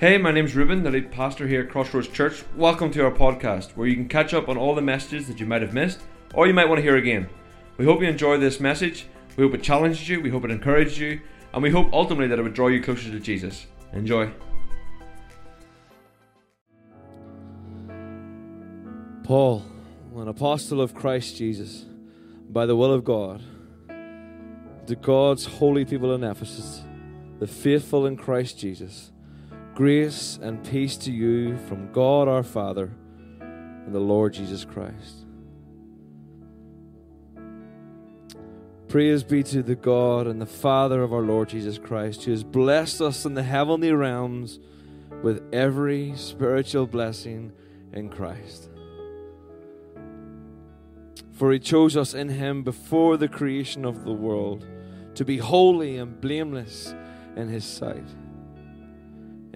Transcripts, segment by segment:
Hey, my name's Reuben, the lead pastor here at Crossroads Church. Welcome to our podcast, where you can catch up on all the messages that you might have missed or you might want to hear again. We hope you enjoy this message. We hope it challenges you, we hope it encourages you, and we hope ultimately that it would draw you closer to Jesus. Enjoy. Paul, an apostle of Christ Jesus, by the will of God, to God's holy people in Ephesus, the faithful in Christ Jesus Grace and peace to you from God our Father and the Lord Jesus Christ. Praise be to the God and the Father of our Lord Jesus Christ, who has blessed us in the heavenly realms with every spiritual blessing in Christ. For he chose us in him before the creation of the world to be holy and blameless in his sight.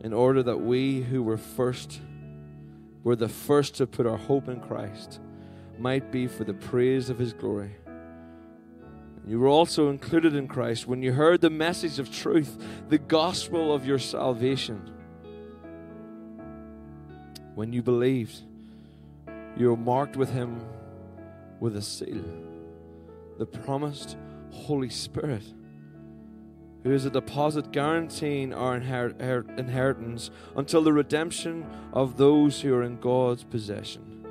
in order that we who were first were the first to put our hope in Christ might be for the praise of his glory. You were also included in Christ when you heard the message of truth, the gospel of your salvation. When you believed, you were marked with him with a seal, the promised Holy Spirit who is a deposit guaranteeing our inheritance until the redemption of those who are in God's possession,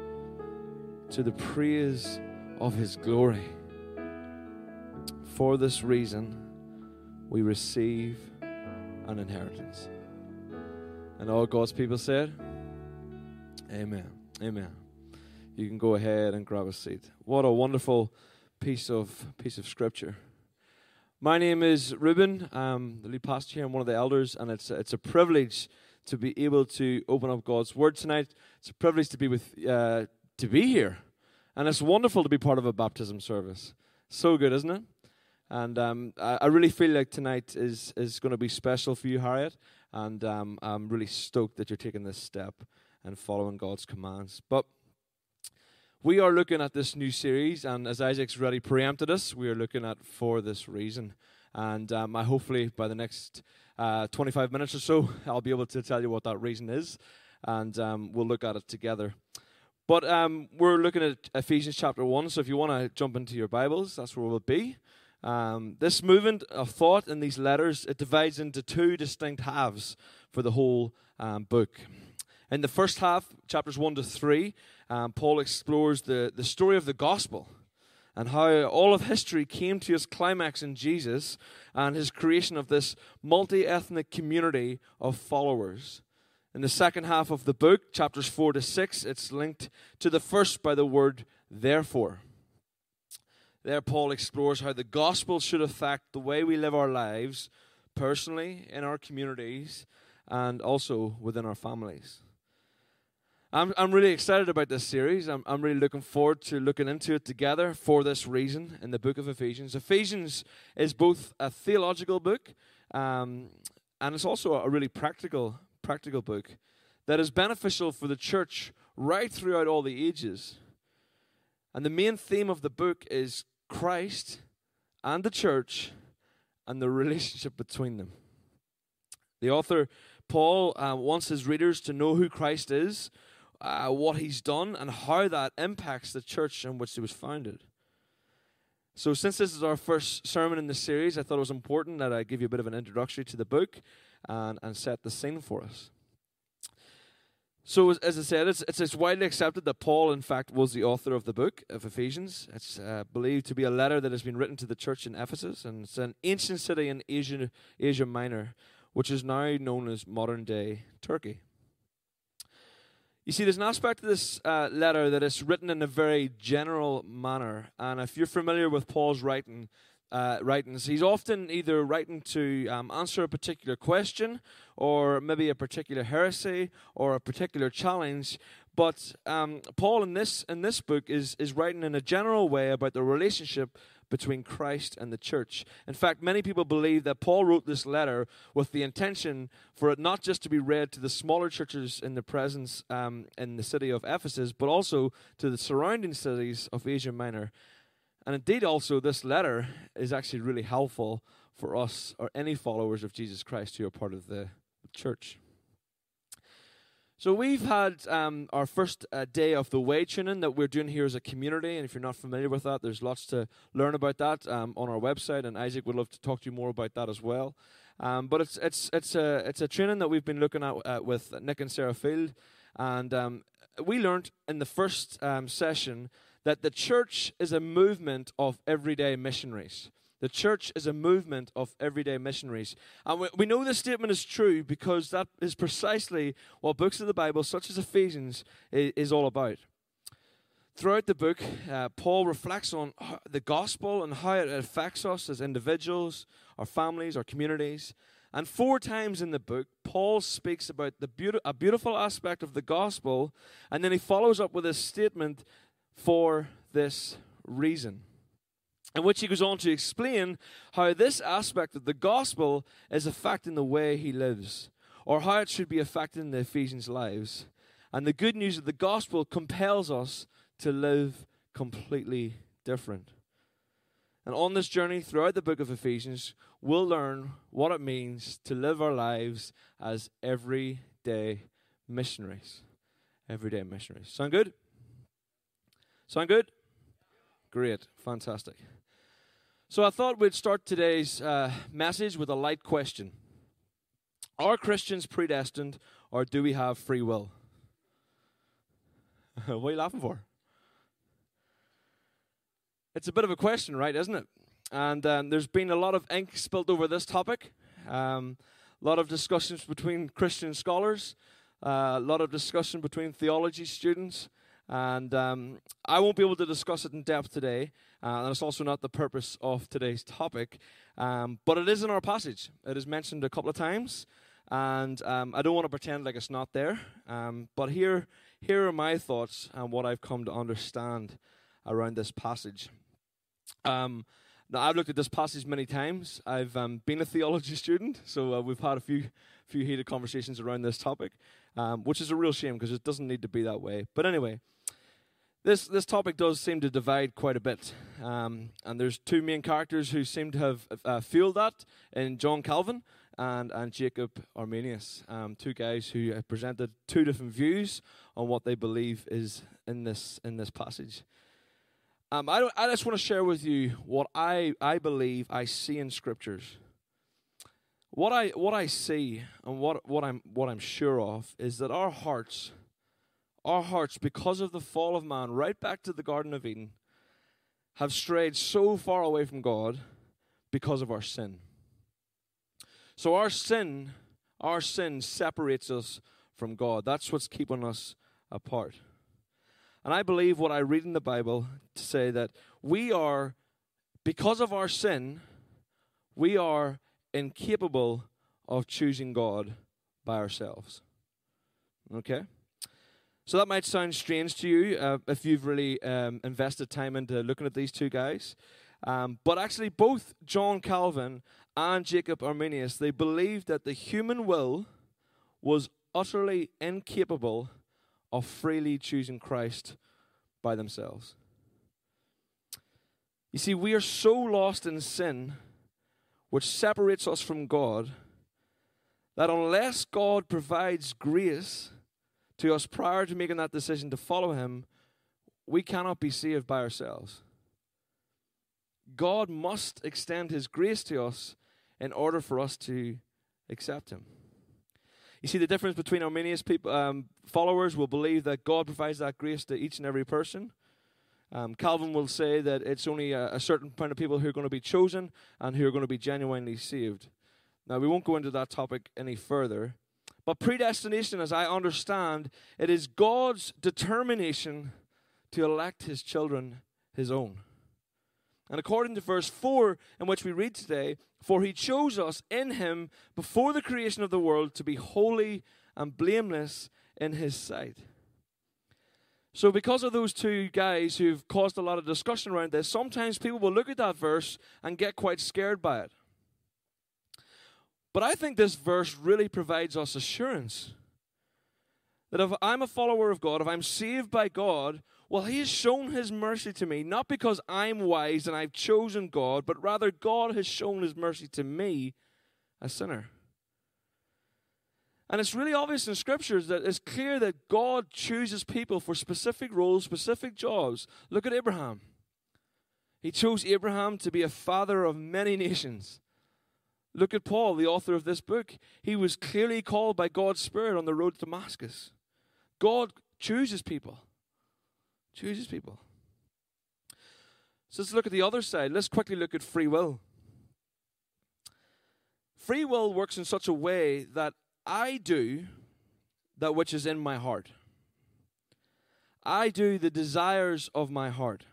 to the praise of His glory. For this reason, we receive an inheritance. And all God's people said, Amen. Amen. You can go ahead and grab a seat. What a wonderful piece of piece of scripture. My name is Reuben. I'm the lead pastor here. I'm one of the elders, and it's it's a privilege to be able to open up God's Word tonight. It's a privilege to be with uh, to be here, and it's wonderful to be part of a baptism service. So good, isn't it? And um, I, I, really feel like tonight is is going to be special for you, Harriet. And um, I'm really stoked that you're taking this step and following God's commands. But we are looking at this new series, and as Isaac's already preempted us, we are looking at For This Reason. And um, I hopefully by the next uh, 25 minutes or so, I'll be able to tell you what that reason is, and um, we'll look at it together. But um, we're looking at Ephesians chapter 1, so if you want to jump into your Bibles, that's where we'll be. Um, this movement of thought in these letters, it divides into two distinct halves for the whole um, book. In the first half, chapters 1 to 3, um, Paul explores the, the story of the gospel and how all of history came to its climax in Jesus and his creation of this multi ethnic community of followers. In the second half of the book, chapters 4 to 6, it's linked to the first by the word therefore. There, Paul explores how the gospel should affect the way we live our lives personally, in our communities, and also within our families. I'm, I'm really excited about this series. I'm, I'm really looking forward to looking into it together for this reason in the book of Ephesians. Ephesians is both a theological book um, and it's also a really practical, practical book that is beneficial for the church right throughout all the ages. And the main theme of the book is Christ and the church and the relationship between them. The author, Paul, uh, wants his readers to know who Christ is uh, what he's done and how that impacts the church in which he was founded. So, since this is our first sermon in the series, I thought it was important that I give you a bit of an introduction to the book and, and set the scene for us. So, as, as I said, it's, it's, it's widely accepted that Paul, in fact, was the author of the book of Ephesians. It's uh, believed to be a letter that has been written to the church in Ephesus, and it's an ancient city in Asia, Asia Minor, which is now known as modern day Turkey. You see, there's an aspect of this uh, letter that is written in a very general manner, and if you're familiar with Paul's writing, uh, writings. He's often either writing to um, answer a particular question, or maybe a particular heresy, or a particular challenge. But um, Paul in this in this book is is writing in a general way about the relationship between Christ and the church. In fact, many people believe that Paul wrote this letter with the intention for it not just to be read to the smaller churches in the presence um, in the city of Ephesus, but also to the surrounding cities of Asia Minor. And indeed, also, this letter is actually really helpful for us or any followers of Jesus Christ who are part of the church. So we've had um, our first uh, day of the way tuning that we're doing here as a community, and if you're not familiar with that, there's lots to learn about that um, on our website, and Isaac would love to talk to you more about that as well. Um, but it's it's it's a it's a training that we've been looking at uh, with Nick and Sarah Field, and um, we learned in the first um, session that the church is a movement of everyday missionaries. The church is a movement of everyday missionaries. And we, we know this statement is true because that is precisely what books of the Bible, such as Ephesians, is, is all about. Throughout the book, uh, Paul reflects on the gospel and how it affects us as individuals, our families, our communities. And four times in the book, Paul speaks about the a beautiful aspect of the gospel, and then he follows up with a statement for this reason. In which he goes on to explain how this aspect of the gospel is affecting the way he lives, or how it should be affecting the Ephesians' lives. And the good news of the gospel compels us to live completely different. And on this journey throughout the book of Ephesians, we'll learn what it means to live our lives as everyday missionaries. Everyday missionaries. Sound good? Sound good? Great. Fantastic. So I thought we'd start today's uh, message with a light question Are Christians predestined or do we have free will? what are you laughing for? It's a bit of a question, right, isn't it? And um, there's been a lot of ink spilled over this topic, um, a lot of discussions between Christian scholars, uh, a lot of discussion between theology students. And um, I won't be able to discuss it in depth today, uh, and it's also not the purpose of today's topic. Um, but it is in our passage. It is mentioned a couple of times, and um, I don't want to pretend like it's not there. Um, but here, here are my thoughts and what I've come to understand around this passage. Um, now, I've looked at this passage many times. I've um, been a theology student, so uh, we've had a few few heated conversations around this topic, um, which is a real shame because it doesn't need to be that way. But anyway, this this topic does seem to divide quite a bit, um, and there's two main characters who seem to have uh, fueled that in John Calvin and and Jacob Arminius, um, two guys who have presented two different views on what they believe is in this in this passage. Um, I I just want to share with you what I I believe I see in scriptures. What I what I see and what what I'm what I'm sure of is that our hearts our hearts, because of the fall of man, right back to the Garden of Eden, have strayed so far away from God because of our sin. So our sin, our sin separates us from God. That's what's keeping us apart. And I believe what I read in the Bible to say that we are, because of our sin, we are incapable of choosing God by ourselves. Okay? So that might sound strange to you uh, if you've really um, invested time into looking at these two guys. Um, but actually, both John Calvin and Jacob Arminius, they believed that the human will was utterly incapable of freely choosing Christ by themselves. You see, we are so lost in sin, which separates us from God, that unless God provides grace, to us prior to making that decision to follow Him, we cannot be saved by ourselves. God must extend His grace to us in order for us to accept Him. You see the difference between Arminius people, um, followers will believe that God provides that grace to each and every person. Um, Calvin will say that it's only a, a certain kind of people who are going to be chosen and who are going to be genuinely saved. Now, we won't go into that topic any further. But predestination, as I understand, it is God's determination to elect his children his own. And according to verse 4, in which we read today, for he chose us in him before the creation of the world to be holy and blameless in his sight. So, because of those two guys who've caused a lot of discussion around this, sometimes people will look at that verse and get quite scared by it. But I think this verse really provides us assurance that if I'm a follower of God, if I'm saved by God, well, He has shown His mercy to me, not because I'm wise and I've chosen God, but rather God has shown His mercy to me, a sinner. And it's really obvious in scriptures that it's clear that God chooses people for specific roles, specific jobs. Look at Abraham. He chose Abraham to be a father of many nations. Look at Paul, the author of this book. He was clearly called by God's Spirit on the road to Damascus. God chooses people. Chooses people. So let's look at the other side. Let's quickly look at free will. Free will works in such a way that I do that which is in my heart. I do the desires of my heart.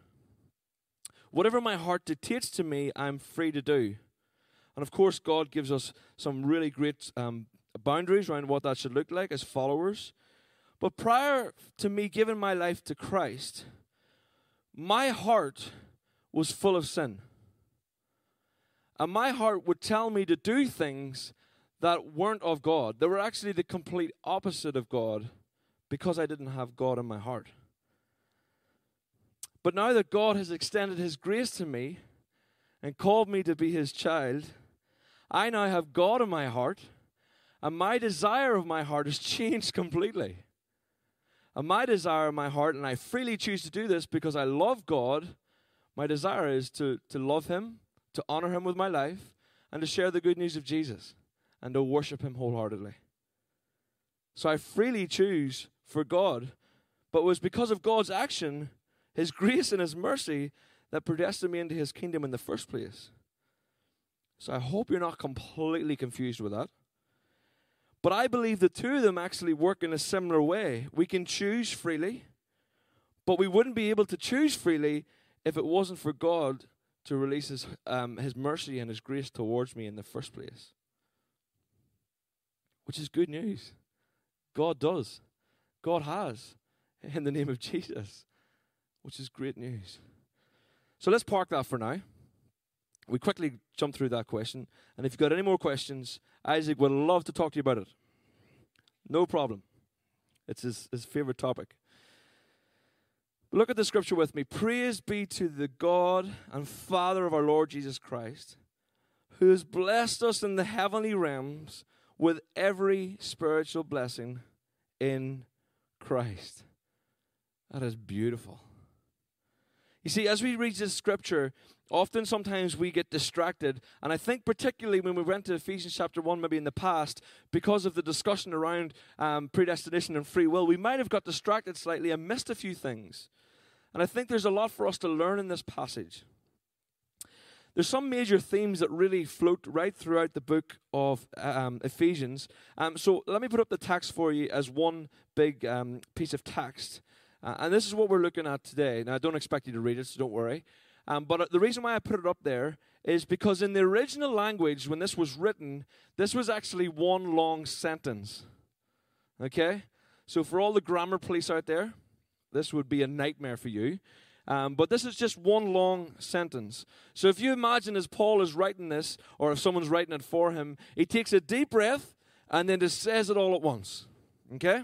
Whatever my heart dictates to me, I'm free to do. And of course, God gives us some really great um, boundaries around what that should look like as followers. But prior to me giving my life to Christ, my heart was full of sin. And my heart would tell me to do things that weren't of God. They were actually the complete opposite of God because I didn't have God in my heart. But now that God has extended His grace to me and called me to be His child, I now have God in my heart, and my desire of my heart has changed completely. And my desire in my heart, and I freely choose to do this because I love God, my desire is to, to love Him, to honor Him with my life, and to share the good news of Jesus and to worship Him wholeheartedly. So I freely choose for God, but it was because of God's action, His grace and His mercy, that predestined me into His kingdom in the first place. So I hope you're not completely confused with that. But I believe the two of them actually work in a similar way. We can choose freely, but we wouldn't be able to choose freely if it wasn't for God to release His, um, his mercy and His grace towards me in the first place which is good news. God does. God has in the name of Jesus, which is great news. So let's park that for now. We quickly jump through that question. And if you've got any more questions, Isaac would love to talk to you about it. No problem. It's his, his favorite topic. Look at the scripture with me. Praise be to the God and Father of our Lord Jesus Christ, who has blessed us in the heavenly realms with every spiritual blessing in Christ. That is beautiful. You see, as we read this scripture, often sometimes we get distracted. And I think, particularly when we went to Ephesians chapter 1, maybe in the past, because of the discussion around um, predestination and free will, we might have got distracted slightly and missed a few things. And I think there's a lot for us to learn in this passage there's some major themes that really float right throughout the book of um, Ephesians. Um, so let me put up the text for you as one big um, piece of text. Uh, and this is what we're looking at today. Now, I don't expect you to read it, so don't worry. Um, but uh, the reason why I put it up there is because in the original language, when this was written, this was actually one long sentence. Okay? So for all the grammar police out there, this would be a nightmare for you. Um, but this is just one long sentence. So if you imagine as Paul is writing this, or if someone's writing it for him, he takes a deep breath and then just says it all at once. Okay?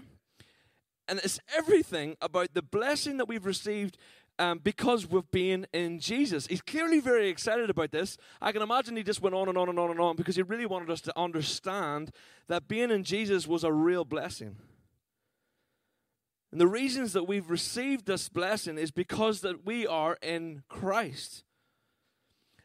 And it's everything about the blessing that we've received um, because we've been in Jesus. He's clearly very excited about this. I can imagine he just went on and on and on and on because he really wanted us to understand that being in Jesus was a real blessing. And the reasons that we've received this blessing is because that we are in Christ.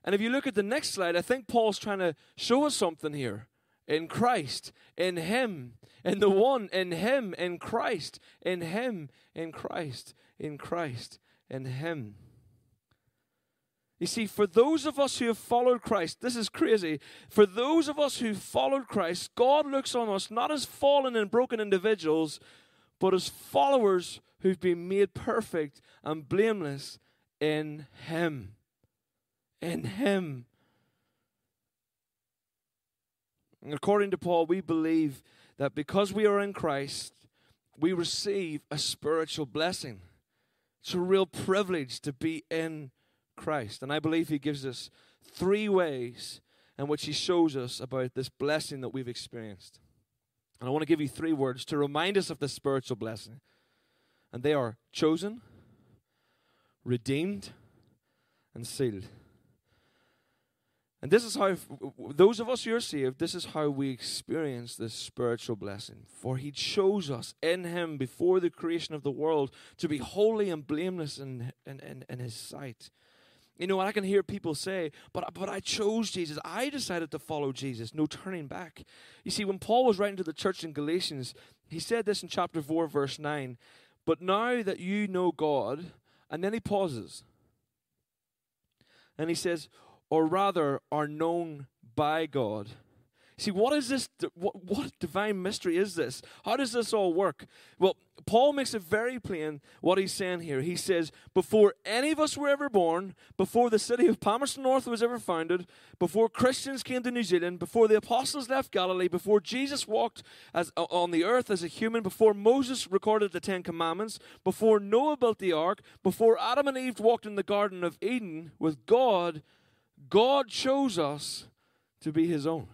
And if you look at the next slide, I think Paul's trying to show us something here. In Christ, in Him, in the one, in Him, in Christ, in Him, in Christ, in Christ, in Him. You see, for those of us who have followed Christ, this is crazy. For those of us who followed Christ, God looks on us not as fallen and broken individuals, but as followers who've been made perfect and blameless in Him. In Him. According to Paul, we believe that because we are in Christ, we receive a spiritual blessing. It's a real privilege to be in Christ. And I believe he gives us three ways in which he shows us about this blessing that we've experienced. And I want to give you three words to remind us of this spiritual blessing. And they are chosen, redeemed, and sealed. And this is how, those of us who are saved, this is how we experience this spiritual blessing. For he chose us in him before the creation of the world to be holy and blameless in, in, in, in his sight. You know, I can hear people say, but, but I chose Jesus. I decided to follow Jesus. No turning back. You see, when Paul was writing to the church in Galatians, he said this in chapter 4, verse 9. But now that you know God, and then he pauses. And he says, or rather are known by God. See, what is this? What, divine mystery is this? How does this all work? Well, Paul makes it very plain what he's saying here. He says, Before any of us were ever born, before the city of Palmerston North was ever founded, before Christians came to New Zealand, before the apostles left Galilee, before Jesus walked as, on the earth as a human, before Moses recorded the Ten Commandments, before Noah built the ark, before Adam and Eve walked in the Garden of Eden with God, God chose us to be his own.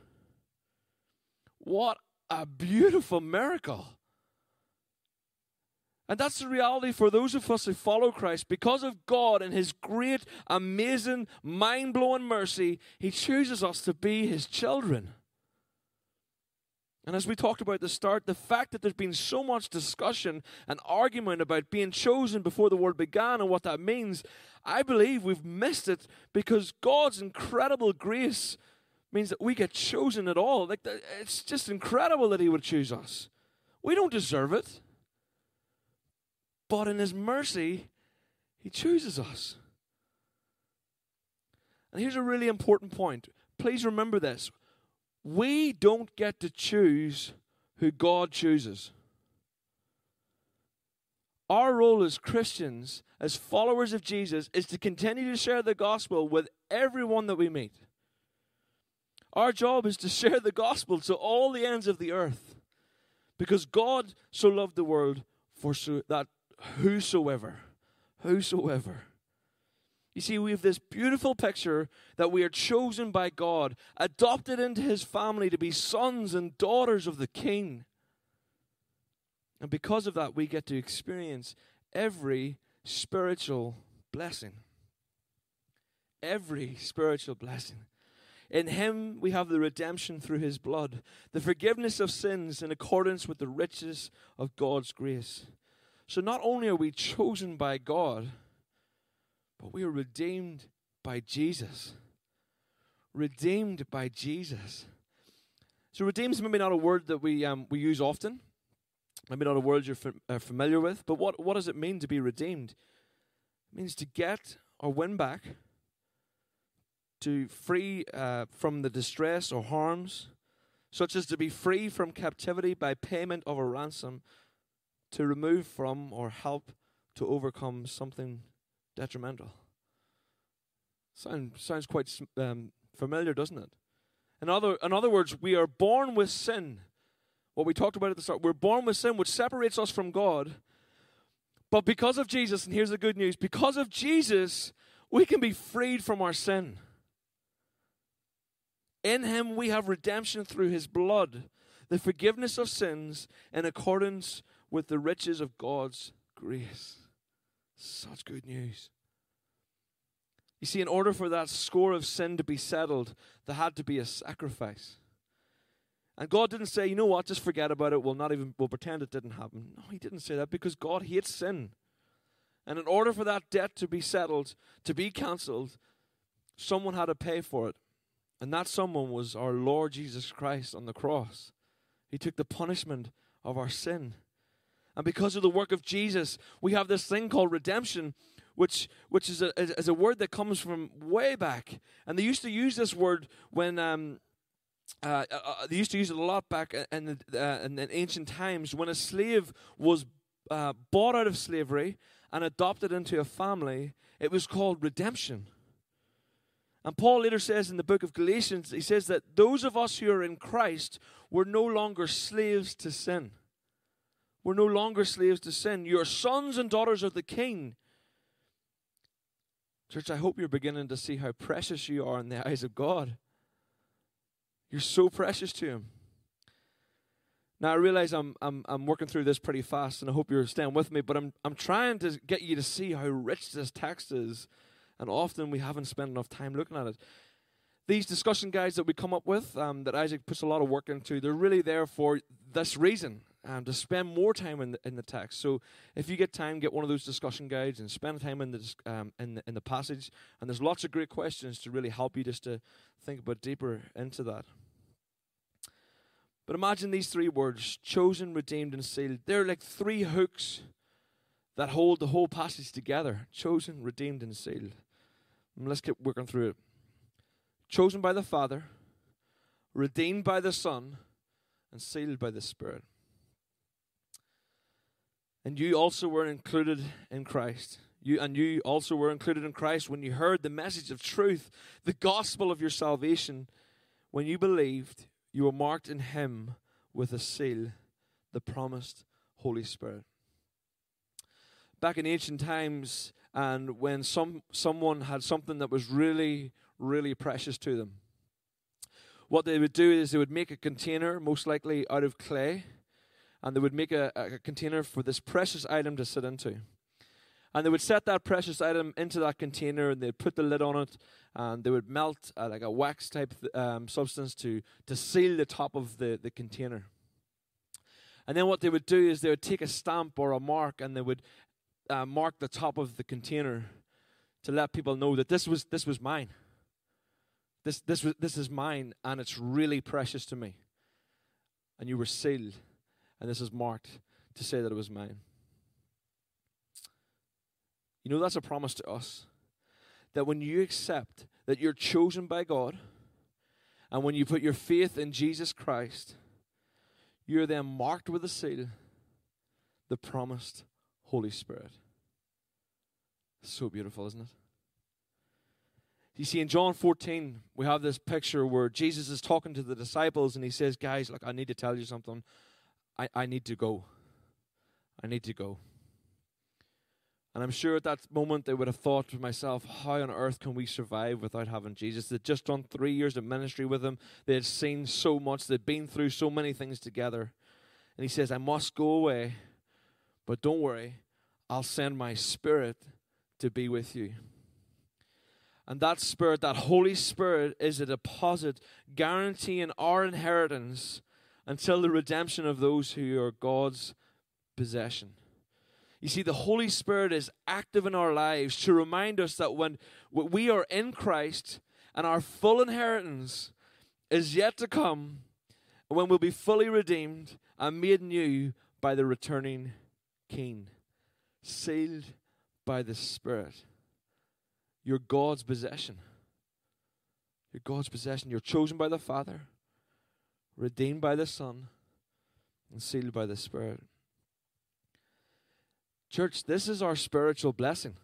What a beautiful miracle. And that's the reality for those of us who follow Christ. Because of God and His great, amazing, mind blowing mercy, He chooses us to be His children. And as we talked about at the start, the fact that there's been so much discussion and argument about being chosen before the world began and what that means, I believe we've missed it because God's incredible grace means that we get chosen at all. Like it's just incredible that He would choose us. We don't deserve it, but in His mercy, He chooses us. And here's a really important point. Please remember this. We don't get to choose who God chooses. Our role as Christians, as followers of Jesus, is to continue to share the gospel with everyone that we meet. Our job is to share the gospel to all the ends of the earth. Because God so loved the world for so that whosoever, whosoever. You see, we have this beautiful picture that we are chosen by God, adopted into his family to be sons and daughters of the King. And because of that, we get to experience every spiritual blessing. Every spiritual blessing. In him we have the redemption through his blood, the forgiveness of sins in accordance with the riches of God's grace. So not only are we chosen by God, but we are redeemed by Jesus. Redeemed by Jesus. So redeemed is maybe not a word that we um, we use often. Maybe not a word you're uh, familiar with. But what what does it mean to be redeemed? It means to get or win back to free uh, from the distress or harms, such as to be free from captivity by payment of a ransom, to remove from or help to overcome something detrimental. Sound, sounds quite um, familiar, doesn't it? In other, in other words, we are born with sin. What we talked about at the start, we're born with sin, which separates us from God. But because of Jesus, and here's the good news because of Jesus, we can be freed from our sin. In him we have redemption through his blood, the forgiveness of sins in accordance with the riches of God's grace. Such good news. You see, in order for that score of sin to be settled, there had to be a sacrifice. And God didn't say, you know what, just forget about it. We'll not even we'll pretend it didn't happen. No, he didn't say that because God hates sin. And in order for that debt to be settled, to be cancelled, someone had to pay for it. And that someone was our Lord Jesus Christ on the cross. He took the punishment of our sin. And because of the work of Jesus, we have this thing called redemption, which, which is, a, is a word that comes from way back. And they used to use this word when. Um, uh, uh, uh they used to use it a lot back in, uh, in, in ancient times when a slave was uh, bought out of slavery and adopted into a family. It was called redemption. And Paul later says in the book of Galatians, he says that those of us who are in Christ were no longer slaves to sin. We're no longer slaves to sin. You're sons and daughters of the King. Church, I hope you're beginning to see how precious you are in the eyes of God. You're so precious to Him. Now I realize I'm I'm I'm working through this pretty fast, and I hope you're staying with me. But I'm I'm trying to get you to see how rich this text is, and often we haven't spent enough time looking at it. These discussion guides that we come up with, um, that Isaac puts a lot of work into, they're really there for this reason um, to spend more time in the, in the text. So if you get time, get one of those discussion guides and spend time in the, um, in the, in the passage. And there's lots of great questions to really help you just to think about deeper into that. But imagine these three words chosen, redeemed, and sealed. They're like three hooks that hold the whole passage together chosen, redeemed, and sealed. And let's keep working through it. Chosen by the Father, redeemed by the Son, and sealed by the Spirit. And you also were included in Christ. You, and you also were included in Christ when you heard the message of truth, the gospel of your salvation. When you believed, you were marked in Him with a seal, the promised Holy Spirit. Back in ancient times, and when some someone had something that was really, really precious to them, what they would do is they would make a container, most likely out of clay, and they would make a, a container for this precious item to sit into. And they would set that precious item into that container and they'd put the lid on it and they would melt uh, like a wax type um, substance to, to seal the top of the, the container. And then what they would do is they would take a stamp or a mark and they would uh, mark the top of the container to let people know that this was, this was mine. This, this, was, this is mine and it's really precious to me. And you were sealed and this is marked to say that it was mine. You know, that's a promise to us that when you accept that you're chosen by God and when you put your faith in Jesus Christ, you're then marked with a seal, the promised Holy Spirit. So beautiful, isn't it? You see, in John 14, we have this picture where Jesus is talking to the disciples and he says, Guys, look, I need to tell you something. I, I need to go. I need to go. And I'm sure at that moment they would have thought to myself, how on earth can we survive without having Jesus? They'd just done three years of ministry with him. They had seen so much. They'd been through so many things together. And he says, I must go away, but don't worry, I'll send my spirit to be with you. And that spirit, that Holy Spirit, is a deposit guaranteeing our inheritance until the redemption of those who are God's possession. You see, the Holy Spirit is active in our lives to remind us that when we are in Christ and our full inheritance is yet to come, when we'll be fully redeemed and made new by the returning King, sealed by the Spirit. You're God's possession. You're God's possession. You're chosen by the Father redeemed by the Son, and sealed by the Spirit. Church, this is our spiritual blessing.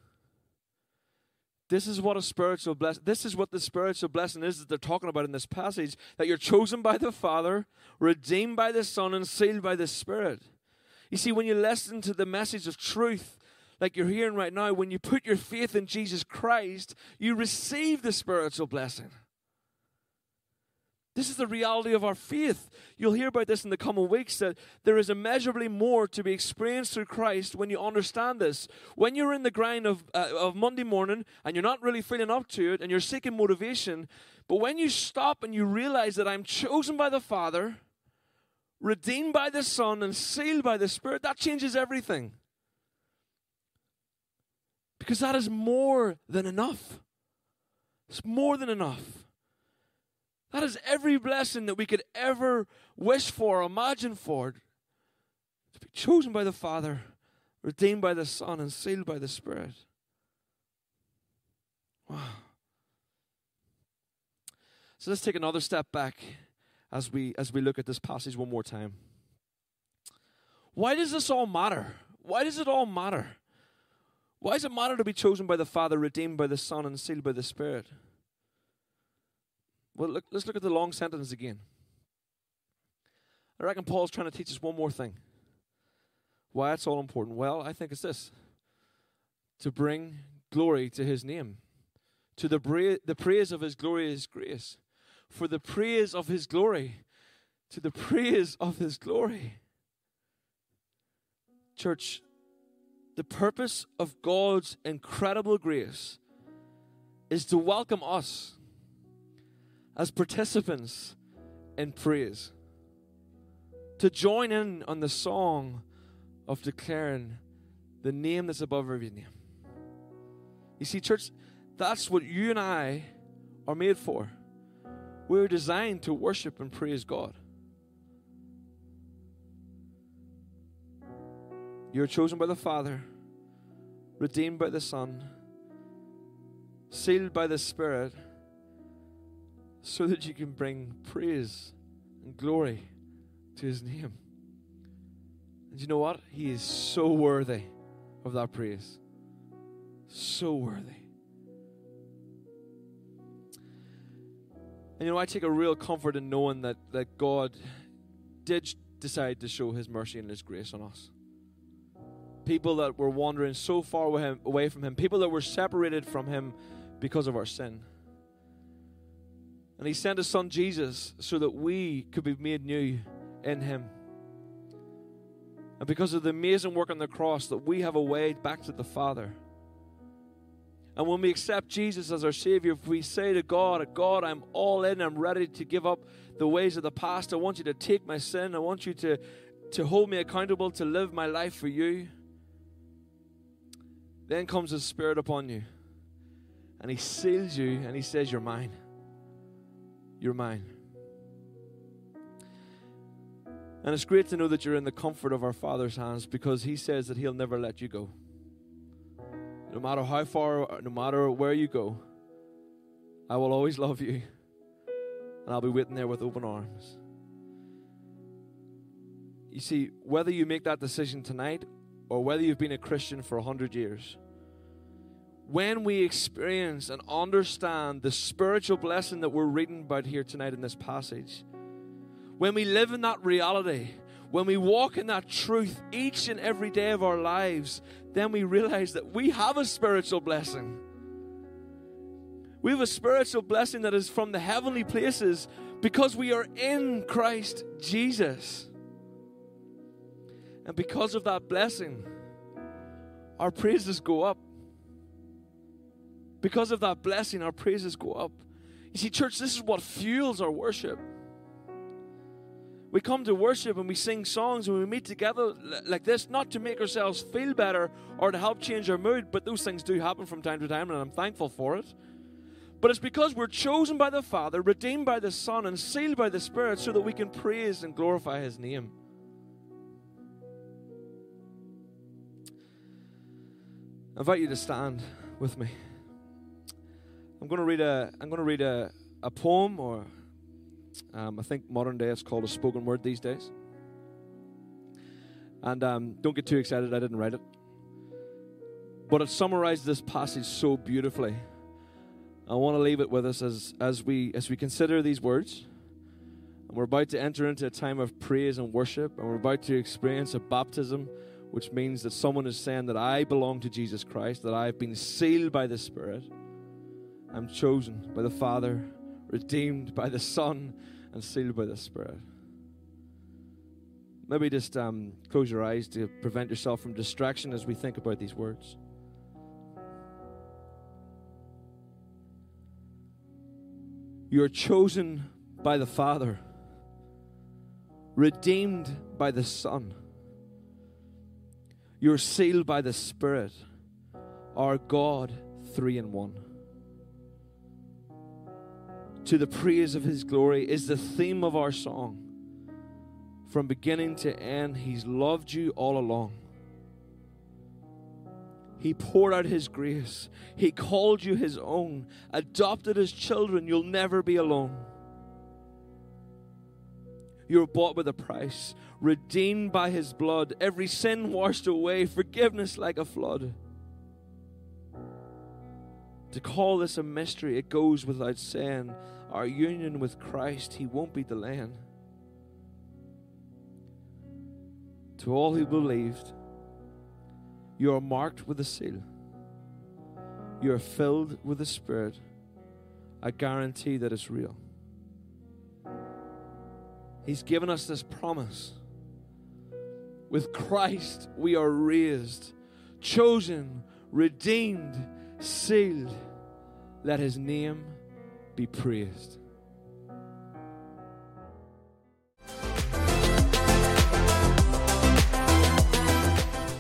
This is what a spiritual blessing. This is what the spiritual blessing is that they're talking about in this passage. That you're chosen by the Father, redeemed by the Son, and sealed by the Spirit. You see, when you listen to the message of truth, like you're hearing right now, when you put your faith in Jesus Christ, you receive the spiritual blessing. This is the reality of our faith. You'll hear about this in the coming weeks that there is immeasurably more to be experienced through Christ when you understand this. When you're in the grind of, uh, of Monday morning and you're not really feeling up to it and you're seeking motivation, but when you stop and you realize that I'm chosen by the Father, redeemed by the Son, and sealed by the Spirit, that changes everything. Because that is more than enough. It's more than enough. That is every blessing that we could ever wish for, imagine for. To be chosen by the Father, redeemed by the Son, and sealed by the Spirit. Wow. So let's take another step back as we as we look at this passage one more time. Why does this all matter? Why does it all matter? Why does it matter to be chosen by the Father, redeemed by the Son, and sealed by the Spirit? Well, look, let's look at the long sentence again. I reckon Paul's trying to teach us one more thing. Why it's all important? Well, I think it's this to bring glory to his name, to the, bra- the praise of his glorious grace, for the praise of his glory, to the praise of his glory. Church, the purpose of God's incredible grace is to welcome us as participants in praise, to join in on the song of declaring the name that's above every name. You see, church, that's what you and I are made for. We're designed to worship and praise God. You're chosen by the Father, redeemed by the Son, sealed by the Spirit, so that you can bring praise and glory to His name. And you know what? He is so worthy of that praise. So worthy. And you know, I take a real comfort in knowing that, that God did decide to show His mercy and His grace on us people that were wandering so far away from Him, people that were separated from Him because of our sin. And He sent His Son Jesus so that we could be made new in Him. And because of the amazing work on the cross, that we have a way back to the Father. And when we accept Jesus as our Savior, if we say to God, God, I'm all in, I'm ready to give up the ways of the past, I want you to take my sin, I want you to, to hold me accountable, to live my life for you. Then comes the Spirit upon you, and He seals you, and He says, You're mine. You're mine. And it's great to know that you're in the comfort of our Father's hands because He says that He'll never let you go. No matter how far, no matter where you go, I will always love you. And I'll be waiting there with open arms. You see, whether you make that decision tonight or whether you've been a Christian for a hundred years, when we experience and understand the spiritual blessing that we're reading about here tonight in this passage, when we live in that reality, when we walk in that truth each and every day of our lives, then we realize that we have a spiritual blessing. We have a spiritual blessing that is from the heavenly places because we are in Christ Jesus. And because of that blessing, our praises go up. Because of that blessing, our praises go up. You see, church, this is what fuels our worship. We come to worship and we sing songs and we meet together like this, not to make ourselves feel better or to help change our mood, but those things do happen from time to time, and I'm thankful for it. But it's because we're chosen by the Father, redeemed by the Son, and sealed by the Spirit so that we can praise and glorify His name. I invite you to stand with me. I'm going to read a I'm going to read a, a poem or um, I think modern day it's called a spoken word these days. And um, don't get too excited, I didn't write it. But it summarizes this passage so beautifully. I want to leave it with us as, as, we, as we consider these words. And we're about to enter into a time of praise and worship, and we're about to experience a baptism which means that someone is saying that I belong to Jesus Christ, that I've been sealed by the Spirit, I'm chosen by the Father, redeemed by the Son, and sealed by the Spirit. Maybe just um, close your eyes to prevent yourself from distraction as we think about these words. You are chosen by the Father, redeemed by the Son you're sealed by the Spirit, our God, three in one. To the praise of his glory is the theme of our song. From beginning to end, he's loved you all along. He poured out His grace. He called you His own, adopted as children. You'll never be alone. You were bought with a price, redeemed by His blood, every sin washed away, forgiveness like a flood. To call this a mystery, it goes without saying, our union with Christ, He won't be delaying. To all who believed, you are marked with a seal. You are filled with the Spirit, a guarantee that it's real. He's given us this promise. With Christ, we are raised, chosen, redeemed, sealed. Let his name be praised.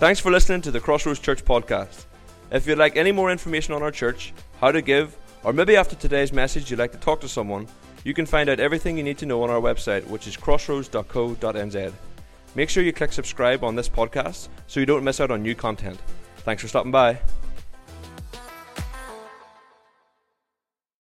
Thanks for listening to the Crossroads Church podcast. If you'd like any more information on our church, how to give, or maybe after today's message you'd like to talk to someone, you can find out everything you need to know on our website, which is crossroads.co.nz. Make sure you click subscribe on this podcast so you don't miss out on new content. Thanks for stopping by.